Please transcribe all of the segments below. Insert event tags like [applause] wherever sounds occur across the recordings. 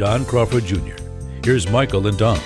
Don Crawford Jr. Here's Michael and Don.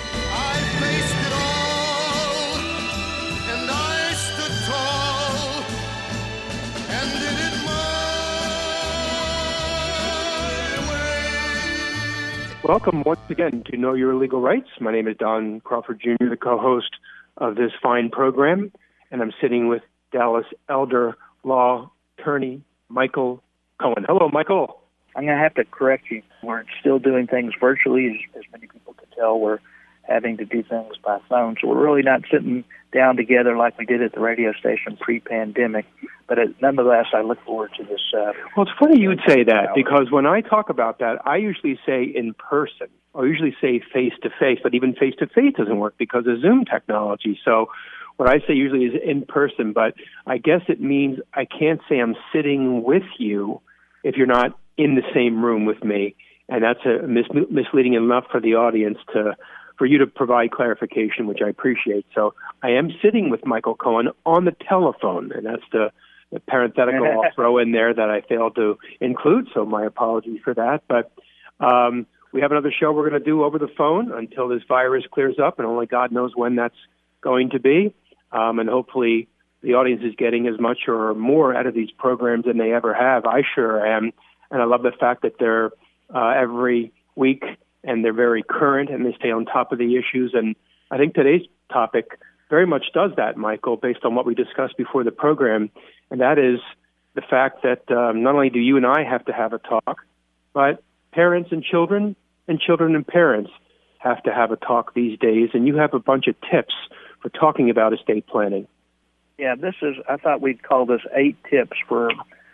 Welcome once again to Know Your Legal Rights. My name is Don Crawford Jr., the co host of this fine program, and I'm sitting with Dallas elder law attorney Michael Cohen. Hello, Michael. I'm going to have to correct you. We're still doing things virtually, as, as many people can tell. We're having to do things by phone, so we're really not sitting down together like we did at the radio station pre-pandemic. But it, nonetheless, I look forward to this. Uh, well, it's funny you would say that because when I talk about that, I usually say in person. I usually say face to face, but even face to face doesn't work because of Zoom technology. So what I say usually is in person, but I guess it means I can't say I'm sitting with you if you're not in the same room with me, and that's a mis- misleading enough for the audience to for you to provide clarification, which I appreciate. So I am sitting with Michael Cohen on the telephone, and that's the, the parenthetical I'll [laughs] throw in there that I failed to include. So my apologies for that. But um, we have another show we're going to do over the phone until this virus clears up, and only God knows when that's going to be. Um, and hopefully, the audience is getting as much or more out of these programs than they ever have. I sure am and I love the fact that they're uh, every week and they're very current and they stay on top of the issues. And I think today's topic very much does that, Michael, based on what we discussed before the program, and that is the fact that um, not only do you and I have to have a talk, but parents and children and children and parents have to have a talk these days. And you have a bunch of tips for talking about estate planning. Yeah, this is. I thought we'd call this eight tips for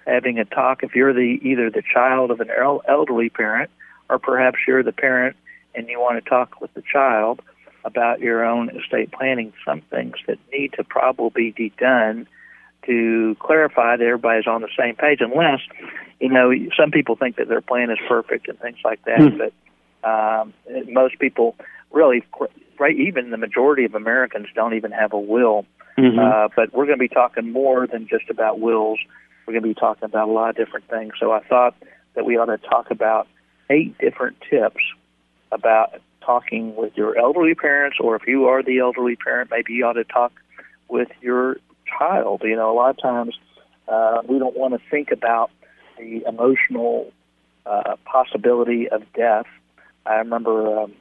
having a talk if you're the either the child of an elderly parent or perhaps you're the parent and you want to talk with the child about your own estate planning some things that need to probably be done to clarify that everybody's on the same page unless you know some people think that their plan is perfect and things like that mm. but um, most people really right even the majority of americans don't even have a will mm-hmm. uh, but we're going to be talking more than just about wills we're going to be talking about a lot of different things. So I thought that we ought to talk about eight different tips about talking with your elderly parents, or if you are the elderly parent, maybe you ought to talk with your child. You know, a lot of times uh, we don't want to think about the emotional uh, possibility of death. I remember, um,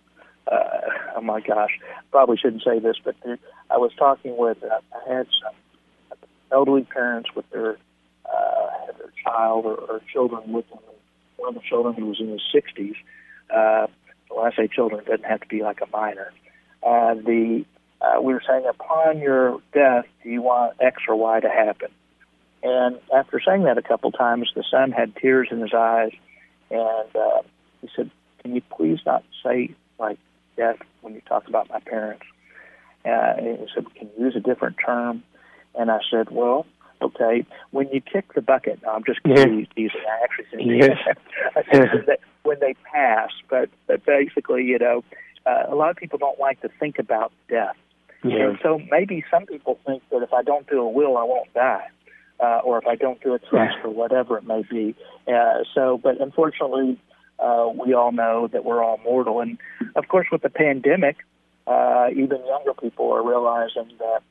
uh, oh my gosh, probably shouldn't say this, but I was talking with, uh, I had some elderly parents with their uh, their child or, or children with them. One of the children who was in his 60s, uh, when I say children, it doesn't have to be like a minor. Uh, the uh, we were saying, upon your death, do you want X or Y to happen? And after saying that a couple times, the son had tears in his eyes, and uh, he said, "Can you please not say like death when you talk about my parents?" Uh, and he said, "Can you use a different term?" And I said, "Well, okay, when you kick the bucket, no, I'm just kidding. Yeah. These actually yes. [laughs] when they pass, but but basically, you know, uh, a lot of people don't like to think about death, yeah. and so maybe some people think that if I don't do a will, I won't die. Uh, or if I don't do a trust yeah. or whatever it may be. Uh, so, but unfortunately, uh, we all know that we're all mortal. And of course, with the pandemic, uh, even younger people are realizing that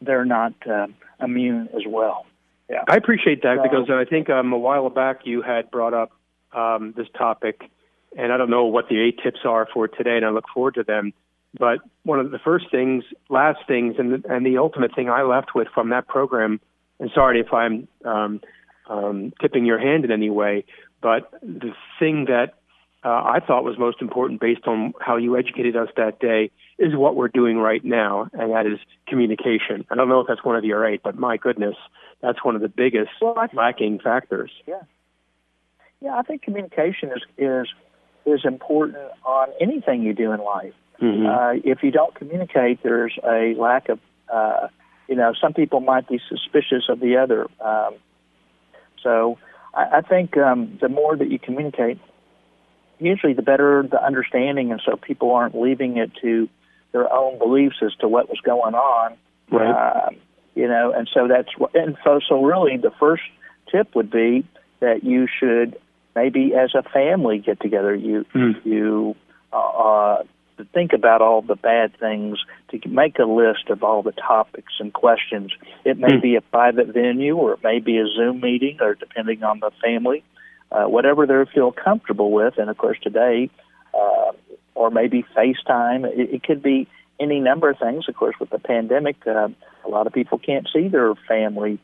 they're not uh, immune as well. Yeah, I appreciate that so, because I think um, a while back you had brought up um, this topic, and I don't know what the eight tips are for today, and I look forward to them. But one of the first things, last things, and the, and the ultimate thing I left with from that program, and sorry if I'm um, um, tipping your hand in any way, but the thing that uh, I thought was most important based on how you educated us that day is what we're doing right now, and that is communication. I don't know if that's one of your eight, but my goodness, that's one of the biggest well, lacking factors. Yeah, yeah, I think communication is is is important on anything you do in life. Mm-hmm. Uh, if you don't communicate, there's a lack of, uh, you know, some people might be suspicious of the other. Um, so I, I think um, the more that you communicate, usually the better the understanding, and so people aren't leaving it to their own beliefs as to what was going on. Right. Uh, you know, and so that's what, and so, so really the first tip would be that you should maybe as a family get together, you, Mm. you, uh, uh, to think about all the bad things, to make a list of all the topics and questions. It may Hmm. be a private venue or it may be a Zoom meeting or depending on the family, uh, whatever they feel comfortable with. And of course today, uh, or maybe FaceTime, it, it could be any number of things. Of course, with the pandemic, uh, a lot of people can't see their family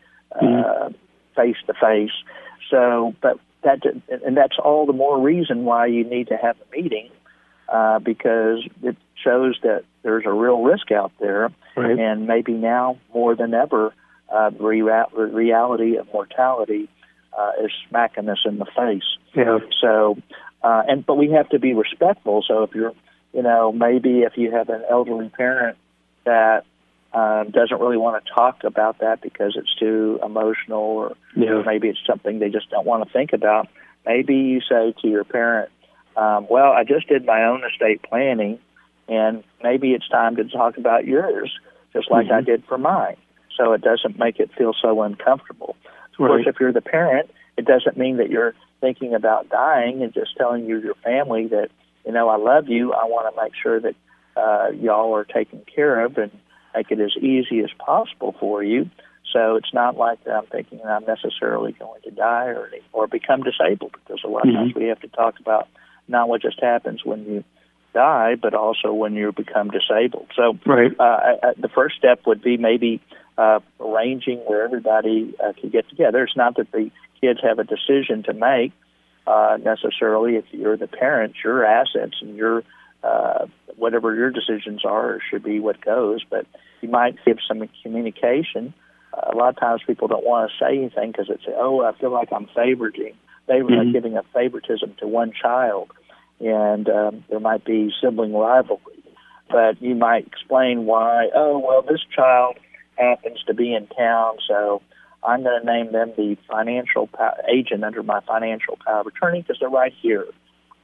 face to face. So, but that and that's all the more reason why you need to have a meeting uh, because it shows that there's a real risk out there, Right. and maybe now more than ever, uh, the reality of mortality uh, is smacking us in the face. Yeah. So, uh, and but we have to be respectful. So if you're, you know, maybe if you have an elderly parent that um, doesn't really want to talk about that because it's too emotional, or Yeah. maybe it's something they just don't want to think about. Maybe you say to your parent, um, "Well, I just did my own estate planning, and maybe it's time to talk about yours, just like I Mhm. did for mine." So it doesn't make it feel so uncomfortable. Of course, if you're the parent, it doesn't mean that you're thinking about dying and just telling you your family that you know I love you. I want to make sure that uh, y'all are taken care of and make it as easy as possible for you. So it's not like I'm thinking I'm necessarily going to die or or become disabled because a lot of Mhm. times we have to talk about not what just happens when you die, but also when you become disabled. So Right. uh, I, I, the first step would be maybe uh, arranging where everybody uh, can get together. It's not that the kids have a decision to make uh, necessarily. If you're the parents, your assets and your uh, whatever your decisions are should be what goes. But you might give some communication. Uh, a lot of times people don't want to say anything because it's oh I feel like I'm favoriting. They were Mhm. giving a favoritism to one child, and um, there might be sibling rivalry. But you might explain why. Oh well, this child happens to be in town, so I'm going to name them the financial pow- agent under my financial power of attorney because they're right here.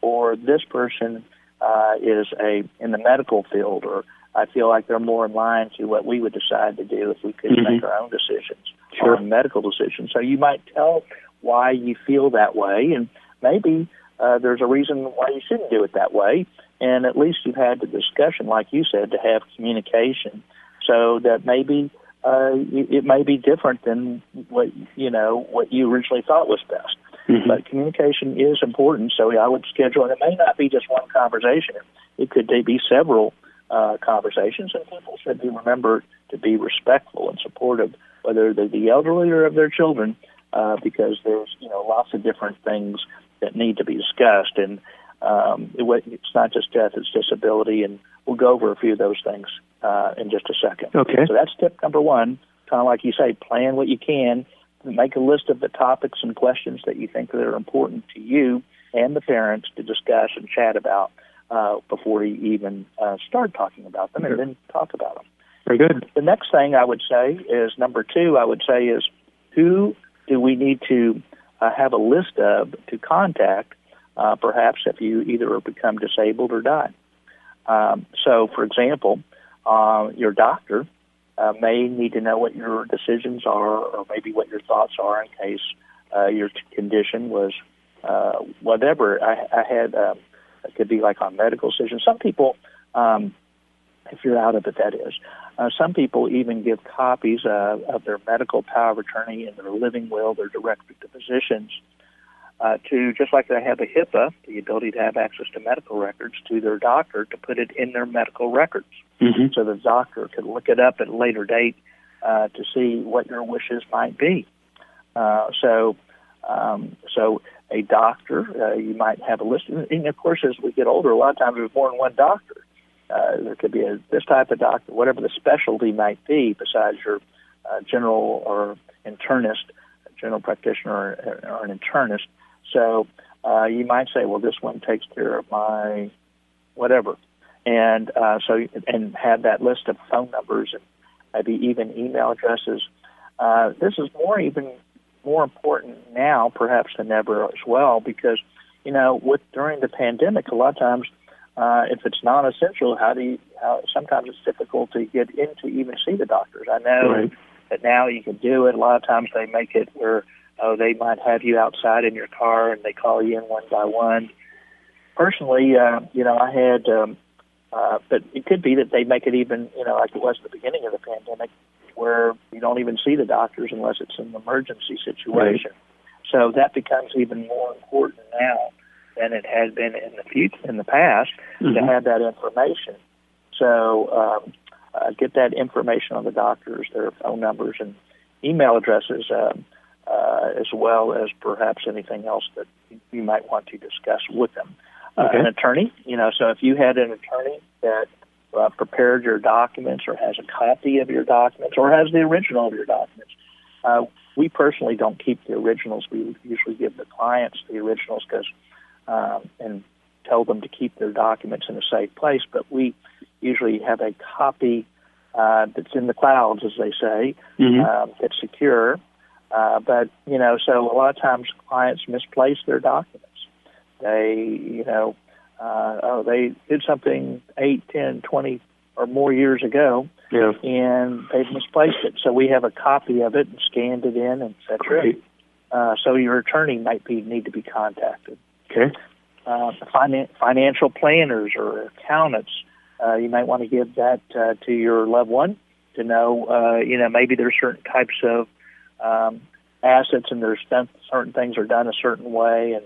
Or this person uh, is a in the medical field, or I feel like they're more in line to what we would decide to do if we could Mhm. make our own decisions Sure. on medical decisions. So you might tell why you feel that way, and maybe uh, there's a reason why you shouldn't do it that way. And at least you've had the discussion, like you said, to have communication, so that maybe uh, it it may be different than what you know what you originally thought was best. Mhm. But communication is important, so I would schedule, and it may not be just one conversation. It could be several uh, conversations, and people should be remembered to be respectful and supportive, whether they're the elderly or of their children, uh, because there's you know lots of different things that need to be discussed, and um, it, it's not just death; it's disability, and we'll go over a few of those things uh, in just a second. Okay. So that's tip number one. Kind of like you say, plan what you can. Make a list of the topics and questions that you think that are important to you and the parents to discuss and chat about uh, before you even uh, start talking about them, and then talk about them. Very good. The next thing I would say is number two. I would say is who do we need to uh, have a list of to contact, uh, perhaps if you either become disabled or die. Um, so, for example, uh, your doctor uh, may need to know what your decisions are, or maybe what your thoughts are in case uh, your condition was uh, whatever. I, I had um, it could be like on medical decisions. Some people, um, if you're out of it, that is. Uh, some people even give copies uh, of their medical power of attorney and their living will, their direct depositions, uh, to just like they have a HIPAA, the ability to have access to medical records, to their doctor to put it in their medical records Mhm. so the doctor could look it up at a later date uh, to see what your wishes might be. Uh, so, um, so a doctor, uh, you might have a list, and of course, as we get older, a lot of times there's more than one doctor. Uh, there could be a, this type of doctor, whatever the specialty might be, besides your uh, general or internist, general practitioner or, or an internist. So uh, you might say, well, this one takes care of my whatever, and uh, so and have that list of phone numbers and maybe even email addresses. Uh, this is more even more important now, perhaps than ever as well, because you know, with during the pandemic, a lot of times, uh, if it's non-essential, how do you? How, sometimes it's difficult to get in to even see the doctors. I know right. that now you can do it. A lot of times they make it where oh, they might have you outside in your car and they call you in one by one. Personally, uh, you know, I had, um, uh, but it could be that they make it even, you know, like it was at the beginning of the pandemic, where you don't even see the doctors unless it's an emergency situation. Right. So that becomes even more important now than it had been in the future, in the past, mm-hmm. to have that information. So um, uh, get that information on the doctors, their phone numbers and email addresses. Um, uh, as well as perhaps anything else that you might want to discuss with them. Uh, okay. An attorney, you know, so if you had an attorney that uh, prepared your documents or has a copy of your documents or has the original of your documents, uh, we personally don't keep the originals. We usually give the clients the originals because um, and tell them to keep their documents in a safe place. But we usually have a copy uh, that's in the clouds, as they say, mm-hmm. uh, that's secure, uh, but you know, so a lot of times clients misplace their documents. They, you know, uh, oh, they did something eight, ten, twenty, or more years ago, yeah. and they've misplaced it. So we have a copy of it and scanned it in, et cetera. Uh, so your attorney might be need to be contacted. Okay. Uh, finan- financial planners or accountants, uh, you might want to give that uh, to your loved one to know. Uh, you know, maybe there's certain types of um, assets and there's done, certain things are done a certain way, and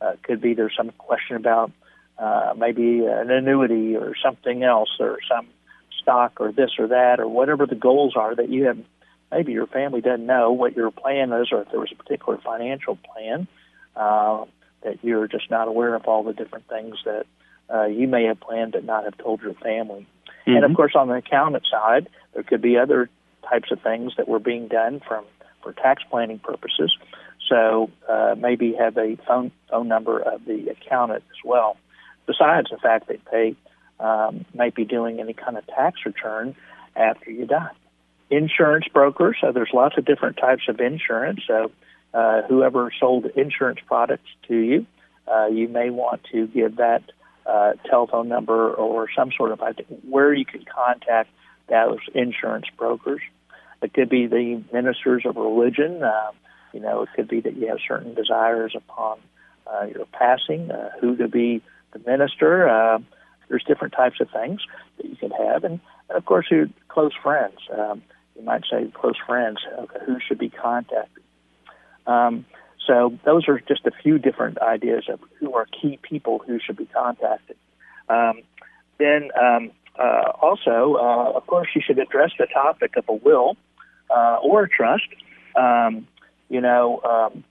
uh, could be there's some question about uh, maybe an annuity or something else or some stock or this or that or whatever the goals are that you have. Maybe your family doesn't know what your plan is, or if there was a particular financial plan uh, that you're just not aware of all the different things that uh, you may have planned but not have told your family. Mm-hmm. And of course, on the accountant side, there could be other types of things that were being done from for tax planning purposes. So uh, maybe have a phone phone number of the accountant as well. Besides the fact that they um, might be doing any kind of tax return after you die. Insurance brokers. So there's lots of different types of insurance. So uh, whoever sold insurance products to you, uh, you may want to give that uh, telephone number or some sort of where you can contact those insurance brokers. It could be the ministers of religion. Uh, you know, it could be that you have certain desires upon uh, your passing, uh, who to be the minister. Uh, there's different types of things that you could have, and, and of course, your close friends. Um, you might say close friends. Okay, who should be contacted? Um, so those are just a few different ideas of who are key people who should be contacted. Um, then um, uh, also, uh, of course, you should address the topic of a will uh, or a trust. Um, you know, um,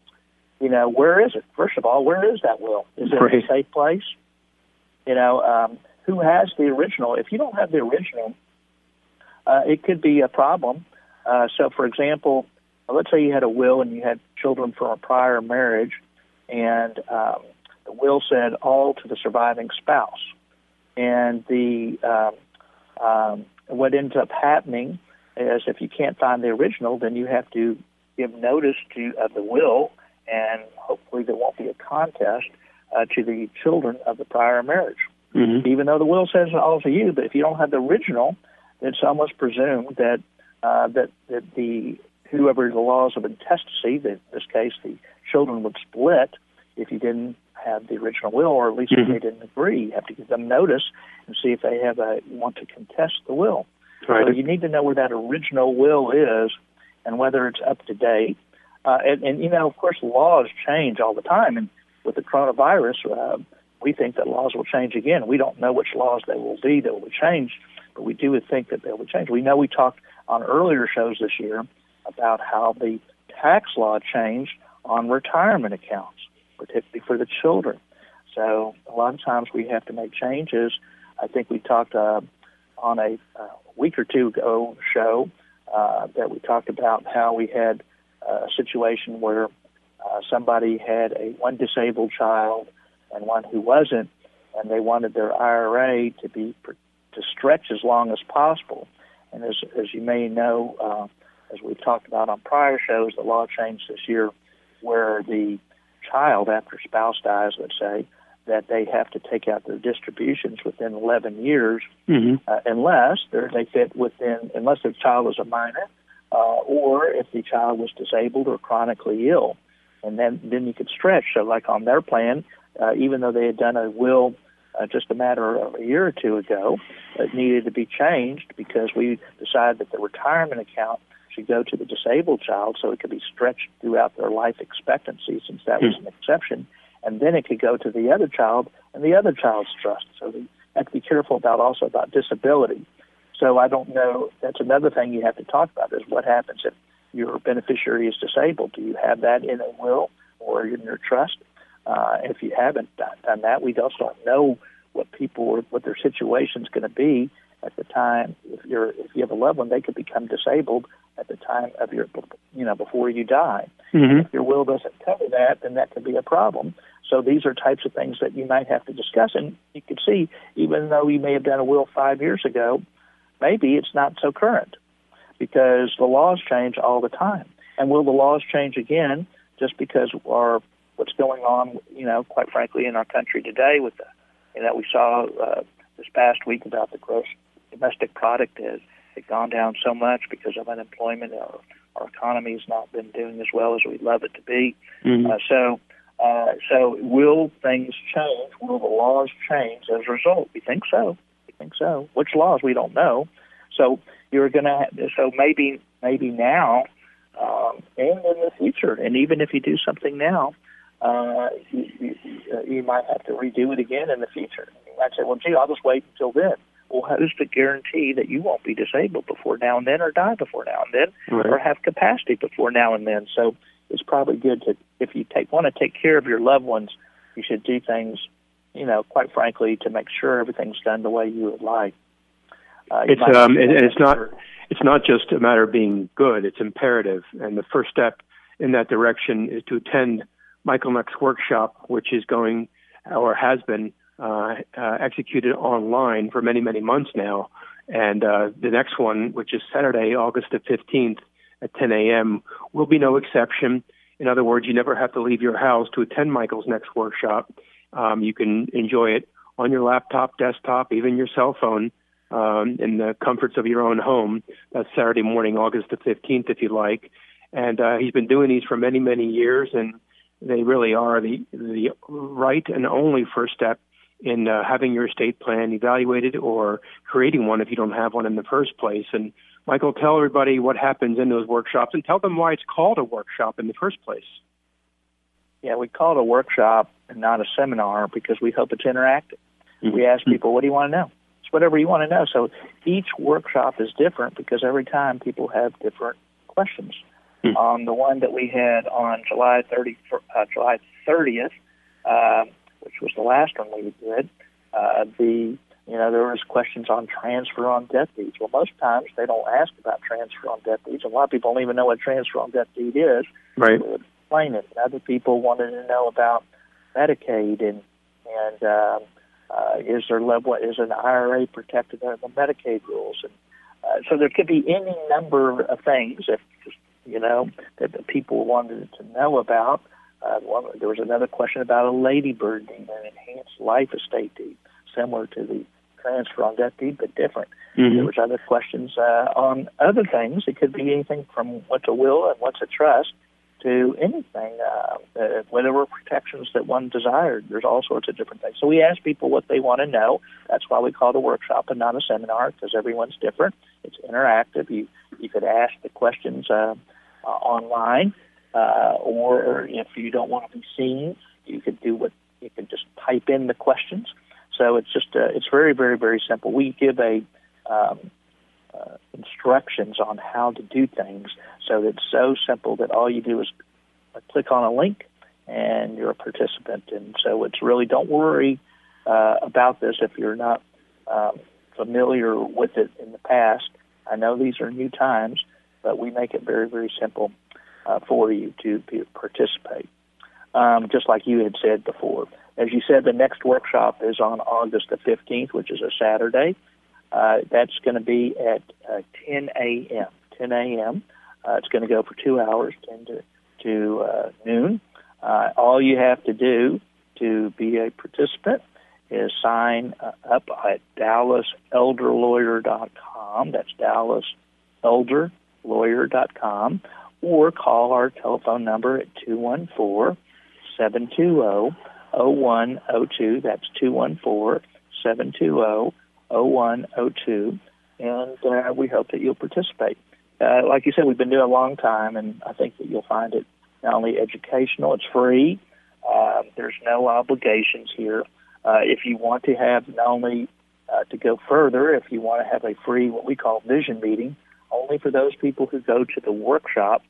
you know, where is it? First of all, where is that will? Is it right. a safe place? You know, um, who has the original? If you don't have the original, uh, it could be a problem. Uh, so, for example, let's say you had a will and you had children from a prior marriage, and um, the will said all to the surviving spouse, and the um, um, what ends up happening is if you can't find the original, then you have to give notice to of the will, and hopefully there won't be a contest uh, to the children of the prior marriage. Mm-hmm. Even though the will says all to you, but if you don't have the original, it's almost presumed that uh, that that the whoever the laws of intestacy, that in this case the children would split if you didn't have the original will, or at least mm-hmm. if they didn't agree. You have to give them notice and see if they have a want to contest the will. Right. So you need to know where that original will is and whether it's up to date. Uh, and, and, you know, of course, laws change all the time. And with the coronavirus, uh, we think that laws will change again. We don't know which laws they will be that will change, but we do think that they will change. We know we talked on earlier shows this year about how the tax law changed on retirement accounts, particularly for the children. So a lot of times we have to make changes. I think we talked uh, on a uh, week or two ago show uh, that we talked about how we had uh, a situation where uh, somebody had a one disabled child and one who wasn't, and they wanted their IRA to be to stretch as long as possible. And as as you may know, uh, as we've talked about on prior shows, the law changed this year where the child, after spouse dies, let's say, that they have to take out their distributions within 11 years, mm-hmm. uh, unless they fit within, unless the child was a minor, uh, or if the child was disabled or chronically ill, and then then you could stretch. So, like on their plan, uh, even though they had done a will uh, just a matter of a year or two ago, it needed to be changed because we decided that the retirement account should go to the disabled child so it could be stretched throughout their life expectancy, since that was hmm. an exception, and then it could go to the other child and the other child's trust. So we have to be careful about also about disability. So I don't know. That's another thing you have to talk about is what happens if your beneficiary is disabled. Do you have that in a will or in your trust? Uh, if you haven't done that, we just don't know what people what their situation is going to be at the time. If you're if you have a loved one, they could become disabled at the time of your you know before you die. Mm-hmm. If your will doesn't cover that, then that could be a problem. So these are types of things that you might have to discuss. And you can see, even though you may have done a will five years ago, maybe it's not so current because the laws change all the time. And will the laws change again just because our what's going on, you know, quite frankly, in our country today with the, you know, we saw uh, this past week about the gross domestic product has it gone down so much because of unemployment. Our, our economy has not been doing as well as we'd love it to be. Mm-hmm. Uh, so, uh, so will things change? Will the laws change as a result? We think so. We think so. Which laws? We don't know. So you're gonna. So maybe maybe now um, and in the future, and even if you do something now, uh, you, you, uh, you might have to redo it again in the future. You might say, "Well, gee, I'll just wait until then." Well, who's to guarantee that you won't be disabled before now and then, or die before now and then, right. or have capacity before now and then? So it's probably good to, if you take want to take care of your loved ones, you should do things, you know, quite frankly, to make sure everything's done the way you would like. Uh, it's um, and, and it's not it's not just a matter of being good; it's imperative. And the first step in that direction is to attend Michael's next workshop, which is going or has been uh, uh, executed online for many many months now. And uh, the next one, which is Saturday, August the fifteenth at 10 a.m., will be no exception. In other words, you never have to leave your house to attend Michael's next workshop. Um, you can enjoy it on your laptop, desktop, even your cell phone um, in the comforts of your own home. That's Saturday morning, August the 15th, if you like. And uh, he's been doing these for many, many years, and they really are the the right and only first step in uh, having your estate plan evaluated or creating one if you don't have one in the first place. And Michael, tell everybody what happens in those workshops and tell them why it's called a workshop in the first place. Yeah, we call it a workshop and not a seminar because we hope it's interactive. Mm-hmm. We ask people, what do you want to know? It's whatever you want to know. So each workshop is different because every time people have different questions. Hmm. On the one that we had on July 30, uh, July 30th, uh, which was the last one we did, uh, the you know there was questions on transfer on death deeds. Well, most times they don't ask about transfer on death deeds. A lot of people don't even know what transfer on death deed is. Right. explain it. Other people wanted to know about Medicaid and and um, uh, is there level is an IRA protected under the Medicaid rules? And uh, so there could be any number of things if you know that the people wanted to know about. Uh, one, there was another question about a ladybird deed, an enhanced life estate deed, similar to the transfer on death deed, but different. Mm-hmm. There was other questions uh, on other things. It could be anything from what's a will and what's a trust to anything, uh, uh, whatever protections that one desired. There's all sorts of different things. So we ask people what they want to know. That's why we call it a workshop and not a seminar because everyone's different. It's interactive. You you could ask the questions uh, uh, online, uh, or if you don't want to be seen, you could do what you could just type in the questions. So it's just uh, it's very very very simple. We give a um, uh, instructions on how to do things so it's so simple that all you do is click on a link and you're a participant. And so it's really don't worry uh, about this if you're not um, familiar with it in the past. I know these are new times, but we make it very, very simple. uh, for you to participate. Um, just like you had said before. As you said, the next workshop is on August the 15th, which is a Saturday. Uh, that's going to be at uh, 10 a.m. 10 a.m. Uh, it's going to go for two hours, 10 to, to uh, noon. Uh, all you have to do to be a participant is sign uh, up at DallasElderLawyer.com. That's DallasElderLawyer.com. Or call our telephone number at 214 720 0102. That's 214 720 0102. And uh, we hope that you'll participate. Uh, like you said, we've been doing a long time, and I think that you'll find it not only educational, it's free. Uh, there's no obligations here. Uh, if you want to have not only uh, to go further, if you want to have a free, what we call vision meeting, only for those people who go to the workshop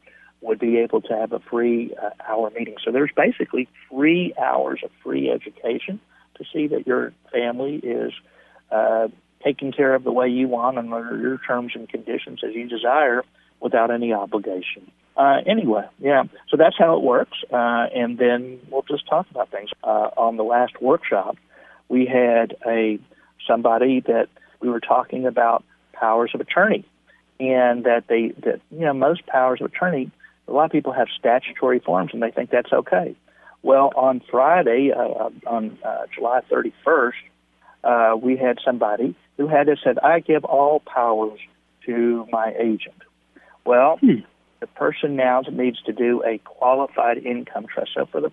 would be able to have a free uh, hour meeting. So there's basically three hours of free education to see that your family is uh, taken care of the way you want and under your terms and conditions as you desire without any obligation. Uh, anyway, yeah, so that's how it works. Uh, and then we'll just talk about things. Uh, on the last workshop, we had a somebody that we were talking about powers of attorney, and that they that you know most powers of attorney, a lot of people have statutory forms and they think that's okay. Well, on Friday, uh, on uh, July 31st, uh, we had somebody who had said, "I give all powers to my agent." Well, hmm the person now needs to do a qualified income trust. So for the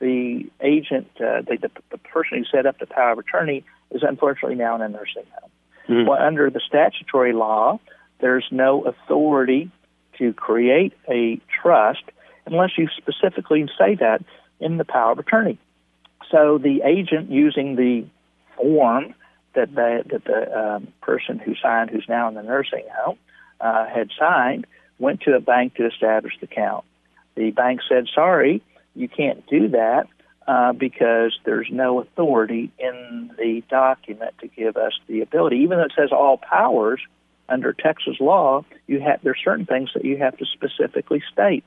the agent, uh, the, the, the person who set up the power of attorney is unfortunately now in a nursing home. Mm-hmm. Well, under the statutory law, there's no authority to create a trust unless you specifically say that in the power of attorney. So the agent using the form that the, that the um, person who signed, who's now in the nursing home, uh, had signed, went to a bank to establish the account. The bank said, sorry, you can't do that uh, because there's no authority in the document to give us the ability. Even though it says all powers under Texas law, you have there's certain things that you have to specifically state.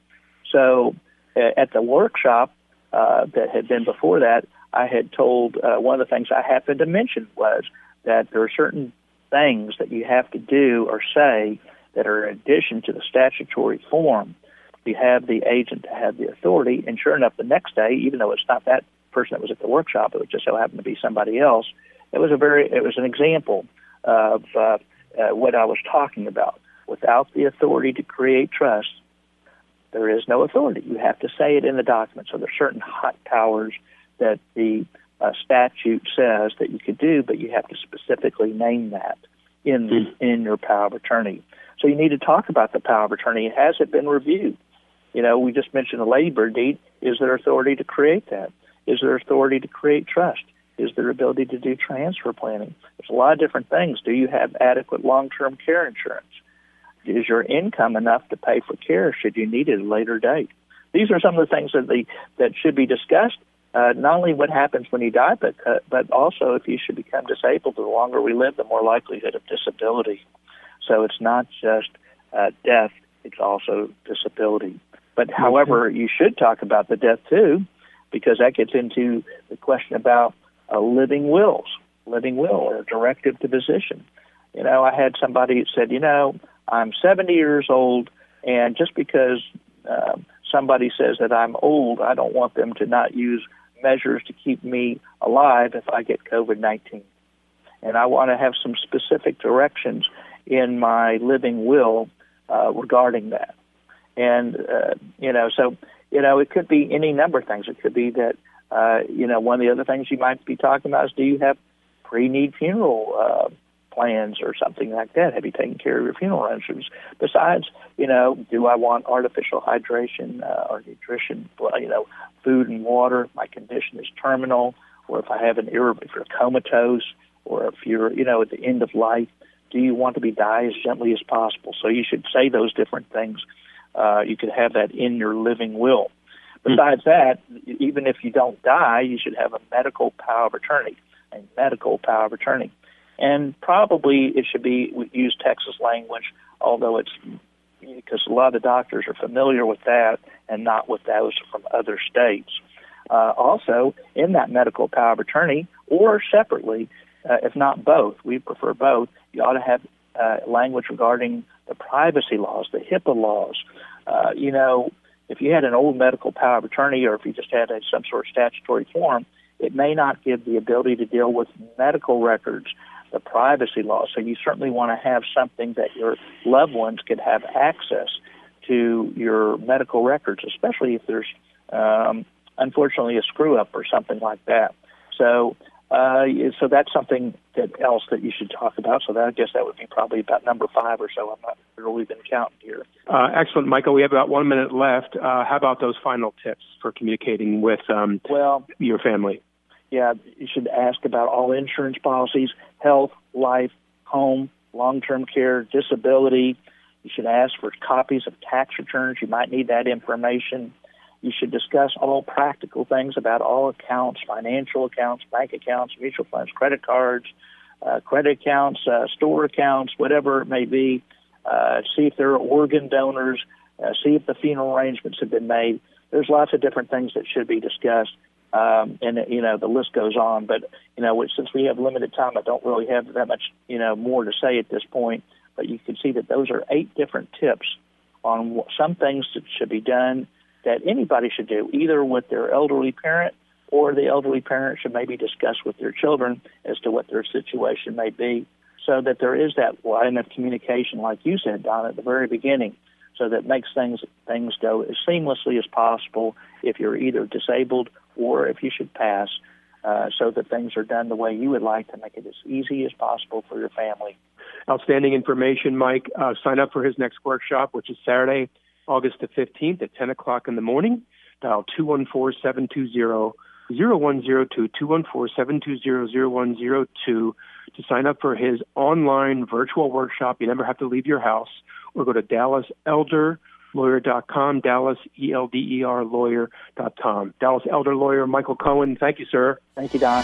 So at the workshop uh, that had been before that, I had told uh, one of the things I happened to mention was that there are certain things that you have to do or say that are in addition to the statutory form. You have the agent to have the authority, and sure enough, the next day, even though it's not that person that was at the workshop, it just so happened to be somebody else. It was a very, it was an example of uh, uh, what I was talking about. Without the authority to create trust, there is no authority. You have to say it in the document. So there are certain hot powers that the uh, statute says that you could do, but you have to specifically name that in mm. in your power of attorney. So you need to talk about the power of attorney. Has it been reviewed? You know, we just mentioned the ladybird deed. Is there authority to create that? Is there authority to create trust? Is their ability to do transfer planning? There's a lot of different things. Do you have adequate long-term care insurance? Is your income enough to pay for care should you need it at a later date? These are some of the things that the that should be discussed. Uh, not only what happens when you die, but uh, but also if you should become disabled. The longer we live, the more likelihood of disability. So it's not just uh, death, it's also disability. But however, you should talk about the death too, because that gets into the question about uh, living wills, living will or directive to physician. You know, I had somebody that said, you know, I'm 70 years old, and just because uh, somebody says that I'm old, I don't want them to not use measures to keep me alive if I get COVID 19. And I want to have some specific directions in my living will uh, regarding that. And, uh, you know, so, you know, it could be any number of things. It could be that, uh, you know, one of the other things you might be talking about is do you have pre need funeral uh, plans or something like that? Have you taken care of your funeral arrangements? Besides, you know, do I want artificial hydration uh, or nutrition, you know, food and water? My condition is terminal, or if I have an irreversible, if you're comatose, or if you're, you know, at the end of life, do you want to be die as gently as possible? So you should say those different things. Uh, you could have that in your living will. Besides that, even if you don't die, you should have a medical power of attorney, a medical power of attorney. And probably it should be use Texas language, although it's because a lot of the doctors are familiar with that and not with those from other states. Uh, also, in that medical power of attorney or separately, uh, if not both, we prefer both, you ought to have uh, language regarding the privacy laws, the HIPAA laws. Uh, you know, if you had an old medical power of attorney or if you just had a, some sort of statutory form, it may not give the ability to deal with medical records, the privacy laws. So you certainly want to have something that your loved ones could have access to your medical records, especially if there's um, unfortunately a screw up or something like that. So uh, so that's something that else that you should talk about. So that I guess that would be probably about number five or so. I'm not really been counting here. Uh, excellent, Michael. We have about one minute left. Uh, how about those final tips for communicating with um, well your family? Yeah, you should ask about all insurance policies, health, life, home, long-term care, disability. You should ask for copies of tax returns. You might need that information. You should discuss all practical things about all accounts, financial accounts, bank accounts, mutual funds, credit cards, uh, credit accounts, uh, store accounts, whatever it may be. Uh, see if there are organ donors. Uh, see if the funeral arrangements have been made. There's lots of different things that should be discussed, um, and you know the list goes on. But you know, since we have limited time, I don't really have that much you know more to say at this point. But you can see that those are eight different tips on some things that should be done that anybody should do, either with their elderly parent or the elderly parent should maybe discuss with their children as to what their situation may be, so that there is that line of communication, like you said, Don, at the very beginning, so that makes things things go as seamlessly as possible if you're either disabled or if you should pass, uh, so that things are done the way you would like to make it as easy as possible for your family. Outstanding information, Mike. Uh, sign up for his next workshop, which is Saturday, August the 15th at 10 o'clock in the morning. Dial 214-720-0102, 214-720-0102 to sign up for his online virtual workshop. You never have to leave your house or go to dallaselderlawyer.com, Dallas, E-L-D-E-R, lawyer.com. Dallas Elder Lawyer Michael Cohen, thank you, sir. Thank you, Don.